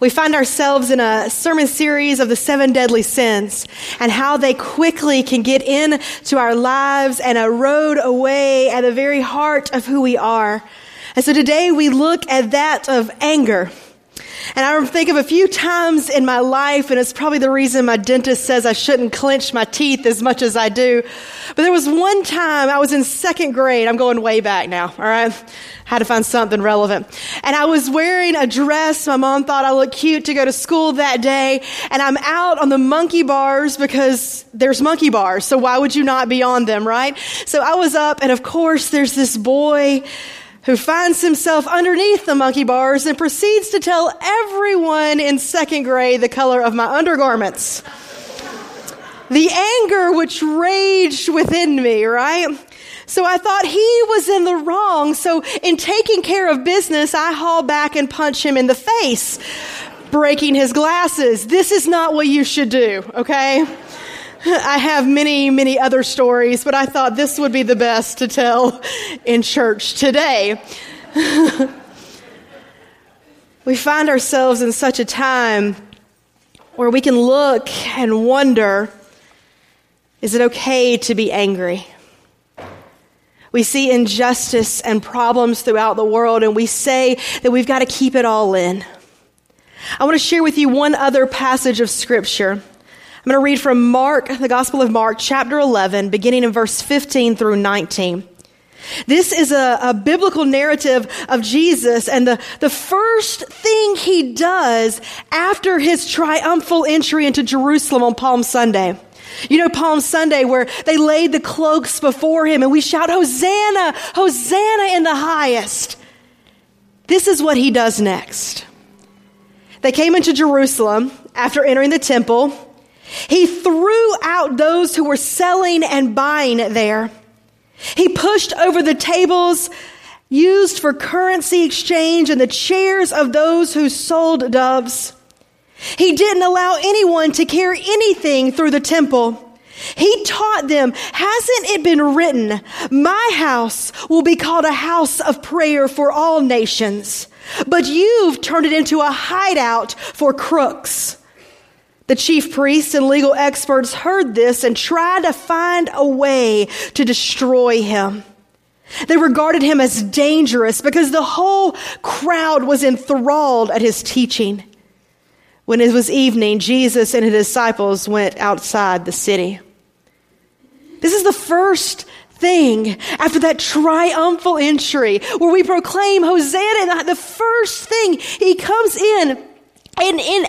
We find ourselves in a sermon series of the seven deadly sins and how they quickly can get into our lives and erode away at the very heart of who we are. And so today we look at that of anger. And I think of a few times in my life, and it's probably the reason my dentist says I shouldn't clench my teeth as much as I do. But there was one time I was in second grade. I'm going way back now, all right? Had to find something relevant. And I was wearing a dress. My mom thought I looked cute to go to school that day. And I'm out on the monkey bars because there's monkey bars. So why would you not be on them, right? So I was up, and of course, there's this boy who finds himself underneath the monkey bars and proceeds to tell everyone in second grade the color of my undergarments. The anger which raged within me, right? So I thought he was in the wrong. So in taking care of business, I haul back and punch him in the face, breaking his glasses. This is not what you should do, okay? I have many, many other stories, but I thought this would be the best to tell in church today. we find ourselves in such a time where we can look and wonder is it okay to be angry? We see injustice and problems throughout the world, and we say that we've got to keep it all in. I want to share with you one other passage of Scripture I'm going to read from Mark, the Gospel of Mark, chapter 11, beginning in verse 15 through 19. This is a, a, biblical narrative of Jesus, and the, the first thing he does after his triumphal entry into Jerusalem on Palm Sunday. You know, Palm Sunday, where they laid the cloaks before him and we shout, Hosanna, Hosanna in the highest. This is what he does next. They came into Jerusalem after entering the temple he threw out those who were selling and buying there. He pushed over the tables used for currency exchange and the chairs of those who sold doves. He didn't allow anyone to carry anything through the temple. He taught them, hasn't it been written, my house will be called a house of prayer for all nations, but you've turned it into a hideout for crooks. The chief priests and legal experts heard this and tried to find a way to destroy him. They regarded him as dangerous because the whole crowd was enthralled at his teaching. When it was evening, Jesus and his disciples went outside the city. This is the first thing after that triumphal entry where we proclaim Hosanna. The first thing he comes in and in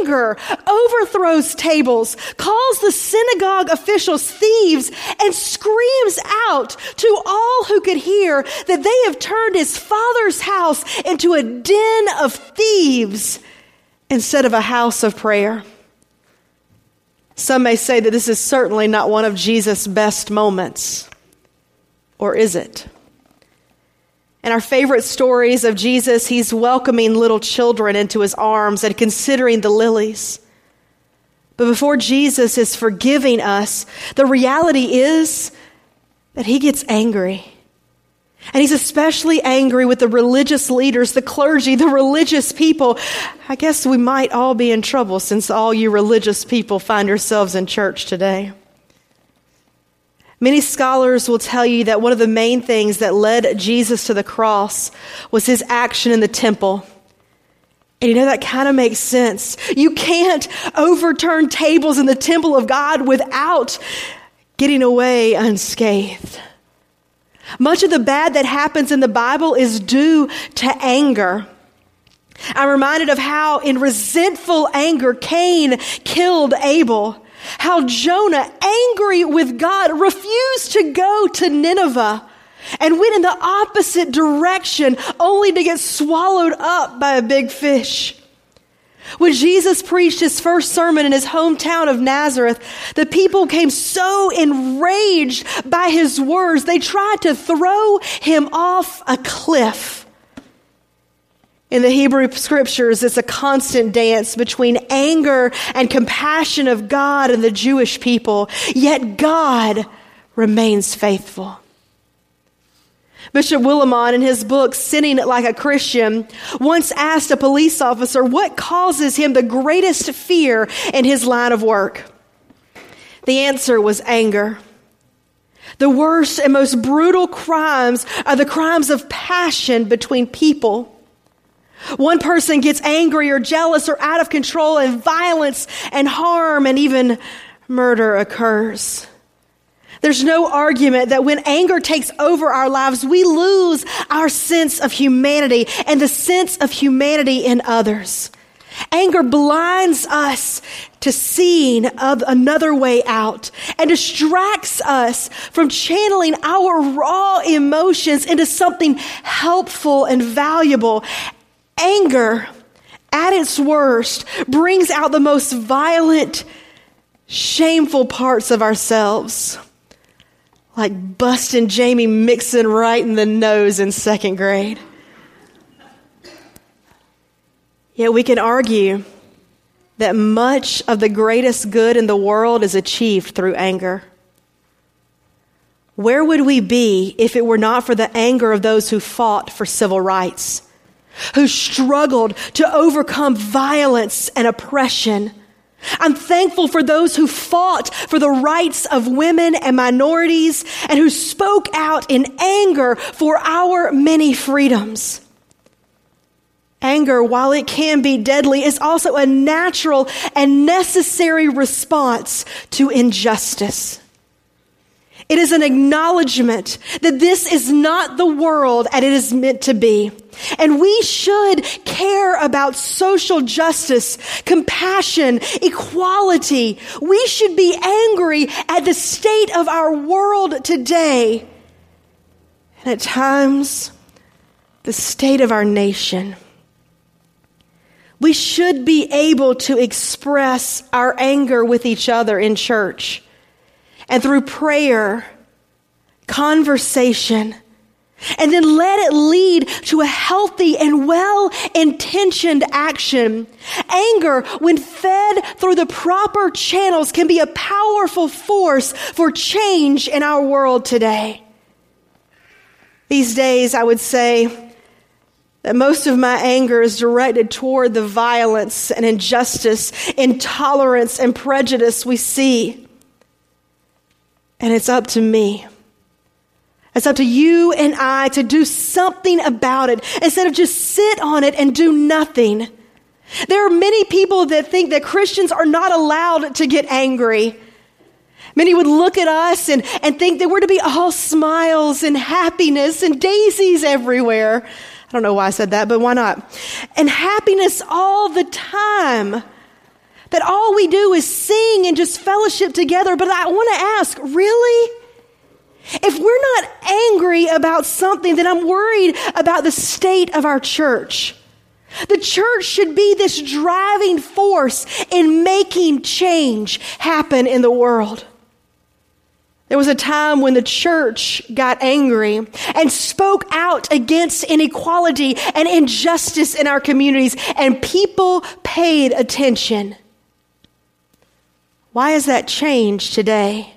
anger overthrows tables, calls the synagogue officials thieves, and screams out to all who could hear that they have turned his father's house into a den of thieves instead of a house of prayer. Some may say that this is certainly not one of Jesus' best moments. Or is it? In our favorite stories of Jesus, he's welcoming little children into his arms and considering the lilies. But before Jesus is forgiving us, the reality is that he gets angry. And he's especially angry with the religious leaders, the clergy, the religious people. I guess we might all be in trouble since all you religious people find yourselves in church today. Many scholars will tell you that one of the main things that led Jesus to the cross was his action in the temple. And you know, that kind of makes sense. You can't overturn tables in the temple of God without getting away unscathed. Much of the bad that happens in the Bible is due to anger. I'm reminded of how, in resentful anger, Cain killed Abel. How Jonah, angry with God, refused to go to Nineveh and went in the opposite direction only to get swallowed up by a big fish. When Jesus preached his first sermon in his hometown of Nazareth, the people came so enraged by his words, they tried to throw him off a cliff. In the Hebrew scriptures, it's a constant dance between anger and compassion of God and the Jewish people, yet God remains faithful. Bishop Willimon, in his book, Sinning Like a Christian, once asked a police officer what causes him the greatest fear in his line of work. The answer was anger. The worst and most brutal crimes are the crimes of passion between people. One person gets angry or jealous or out of control, and violence and harm and even murder occurs. There's no argument that when anger takes over our lives, we lose our sense of humanity and the sense of humanity in others. Anger blinds us to seeing of another way out and distracts us from channeling our raw emotions into something helpful and valuable. Anger, at its worst, brings out the most violent, shameful parts of ourselves like busting Jamie Mixon right in the nose in second grade. Yet we can argue that much of the greatest good in the world is achieved through anger. Where would we be if it were not for the anger of those who fought for civil rights, who struggled to overcome violence and oppression? I'm thankful for those who fought for the rights of women and minorities and who spoke out in anger for our many freedoms. Anger, while it can be deadly, is also a natural and necessary response to injustice. It is an acknowledgement that this is not the world as it is meant to be. And we should care about social justice, compassion, equality. We should be angry at the state of our world today. And at times, the state of our nation. We should be able to express our anger with each other in church and through prayer, conversation, and then let it lead to a healthy and well intentioned action. Anger, when fed through the proper channels, can be a powerful force for change in our world today. These days, I would say that most of my anger is directed toward the violence and injustice, intolerance and prejudice we see. And it's up to me. It's up to you and I to do something about it instead of just sit on it and do nothing. There are many people that think that Christians are not allowed to get angry. Many would look at us and, and think that we're to be all smiles and happiness and daisies everywhere. I don't know why I said that, but why not? And happiness all the time. That all we do is sing and just fellowship together. But I want to ask, really? If we're not angry about something, then I'm worried about the state of our church. The church should be this driving force in making change happen in the world. There was a time when the church got angry and spoke out against inequality and injustice in our communities, and people paid attention. Why has that changed today?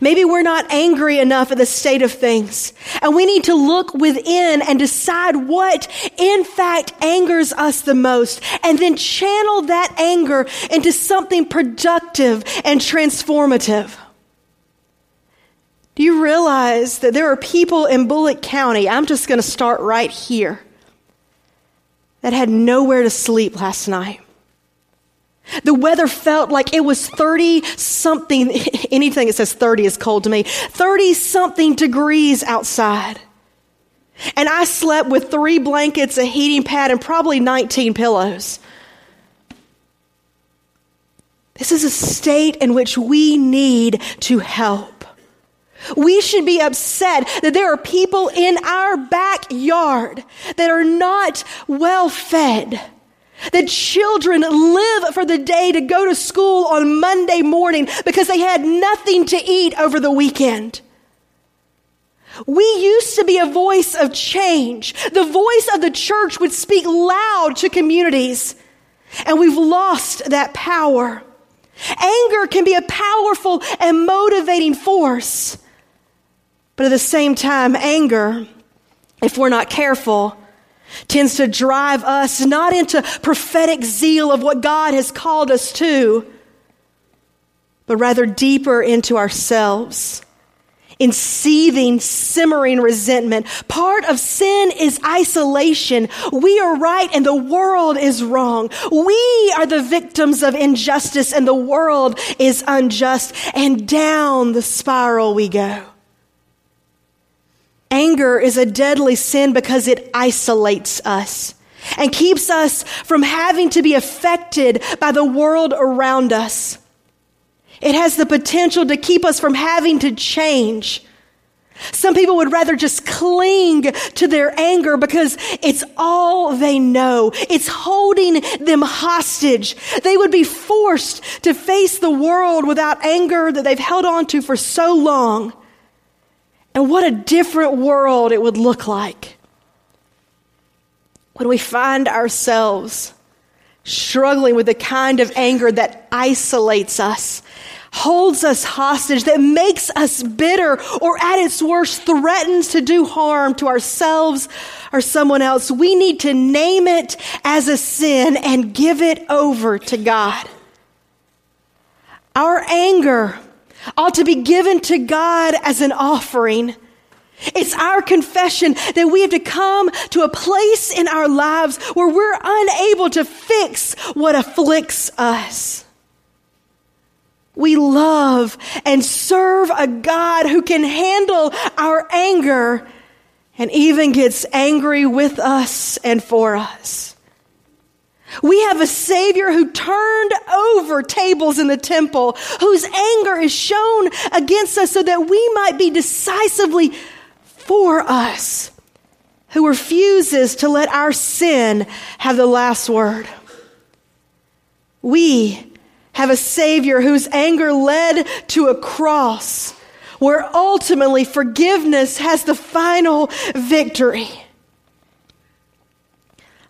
Maybe we're not angry enough at the state of things, and we need to look within and decide what, in fact, angers us the most, and then channel that anger into something productive and transformative. Do you realize that there are people in Bullock County, I'm just going to start right here, that had nowhere to sleep last night? The weather felt like it was 30 something, anything that says 30 is cold to me, 30 something degrees outside. And I slept with three blankets, a heating pad, and probably 19 pillows. This is a state in which we need to help. We should be upset that there are people in our backyard that are not well fed that children live for the day to go to school on Monday morning because they had nothing to eat over the weekend. We used to be a voice of change. The voice of the church would speak loud to communities, and we've lost that power. Anger can be a powerful and motivating force. But at the same time, anger, if we're not careful, tends to drive us not into prophetic zeal of what God has called us to, but rather deeper into ourselves in seething, simmering resentment. Part of sin is isolation. We are right and the world is wrong. We are the victims of injustice and the world is unjust. And down the spiral we go. Anger is a deadly sin because it isolates us and keeps us from having to be affected by the world around us. It has the potential to keep us from having to change. Some people would rather just cling to their anger because it's all they know. It's holding them hostage. They would be forced to face the world without anger that they've held on to for so long. And what a different world it would look like when we find ourselves struggling with the kind of anger that isolates us, holds us hostage, that makes us bitter, or at its worst, threatens to do harm to ourselves or someone else. We need to name it as a sin and give it over to God. Our anger ought to be given to God as an offering. It's our confession that we have to come to a place in our lives where we're unable to fix what afflicts us. We love and serve a God who can handle our anger and even gets angry with us and for us. We have a Savior who turned over tables in the temple, whose anger is shown against us so that we might be decisively for us, who refuses to let our sin have the last word. We have a Savior whose anger led to a cross where ultimately forgiveness has the final victory.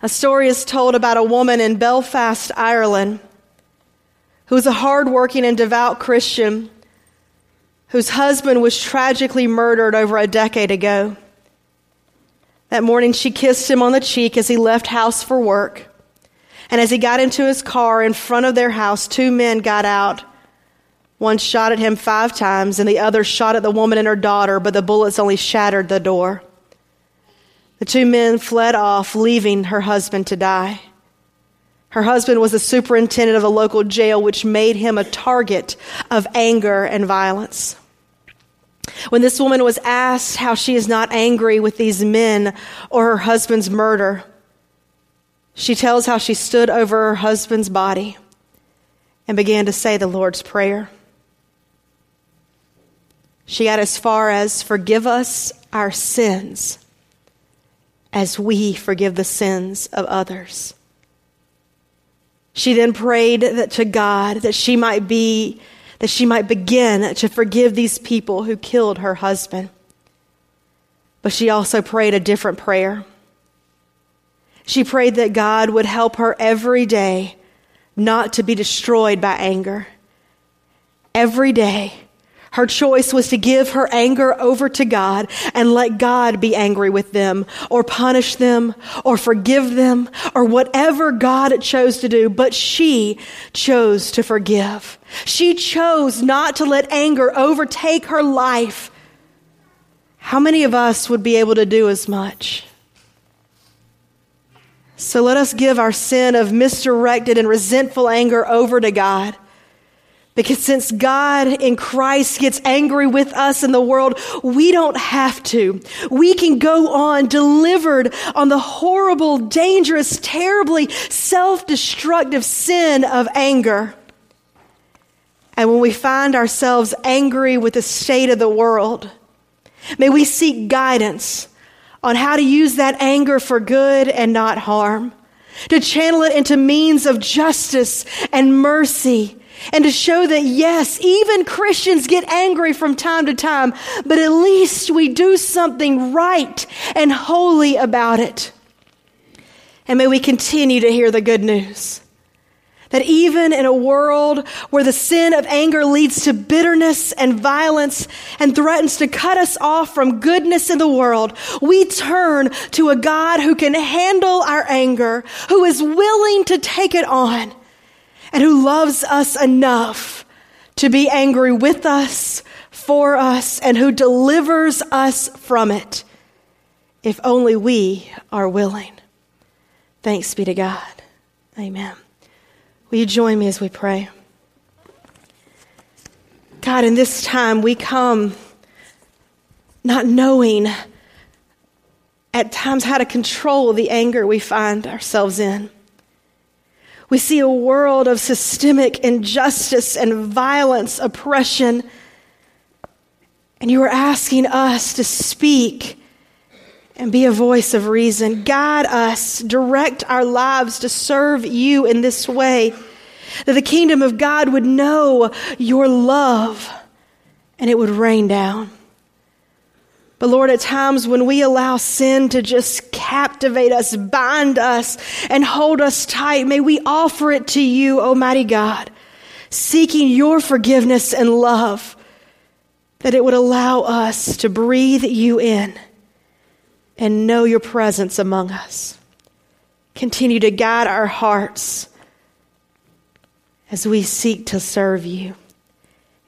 A story is told about a woman in Belfast, Ireland, who was a hardworking and devout Christian whose husband was tragically murdered over a decade ago. That morning, she kissed him on the cheek as he left house for work. And as he got into his car in front of their house, two men got out. One shot at him five times, and the other shot at the woman and her daughter, but the bullets only shattered the door. The two men fled off, leaving her husband to die. Her husband was the superintendent of a local jail, which made him a target of anger and violence. When this woman was asked how she is not angry with these men or her husband's murder, she tells how she stood over her husband's body and began to say the Lord's Prayer. She got as far as, Forgive us our sins as we forgive the sins of others. She then prayed that to God that she might be that she might begin to forgive these people who killed her husband. But she also prayed a different prayer. She prayed that God would help her every day not to be destroyed by anger. Every day her choice was to give her anger over to God and let God be angry with them or punish them or forgive them or whatever God chose to do. But she chose to forgive. She chose not to let anger overtake her life. How many of us would be able to do as much? So let us give our sin of misdirected and resentful anger over to God because since God in Christ gets angry with us in the world, we don't have to. We can go on delivered on the horrible, dangerous, terribly self-destructive sin of anger. And when we find ourselves angry with the state of the world, may we seek guidance on how to use that anger for good and not harm, to channel it into means of justice and mercy and to show that yes, even Christians get angry from time to time, but at least we do something right and holy about it. And may we continue to hear the good news That even in a world where the sin of anger leads to bitterness and violence and threatens to cut us off from goodness in the world, we turn to a God who can handle our anger, who is willing to take it on, and who loves us enough to be angry with us, for us, and who delivers us from it, if only we are willing. Thanks be to God. Amen. Will you join me as we pray? God, in this time we come not knowing at times how to control the anger we find ourselves in. We see a world of systemic injustice and violence, oppression, and you are asking us to speak and be a voice of reason. Guide us, direct our lives to serve you in this way, that the kingdom of God would know your love and it would rain down. But Lord, at times when we allow sin to just captivate us, bind us, and hold us tight, may we offer it to you, Almighty God, seeking your forgiveness and love, that it would allow us to breathe you in and know your presence among us. Continue to guide our hearts as we seek to serve you.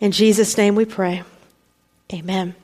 In Jesus' name we pray. Amen.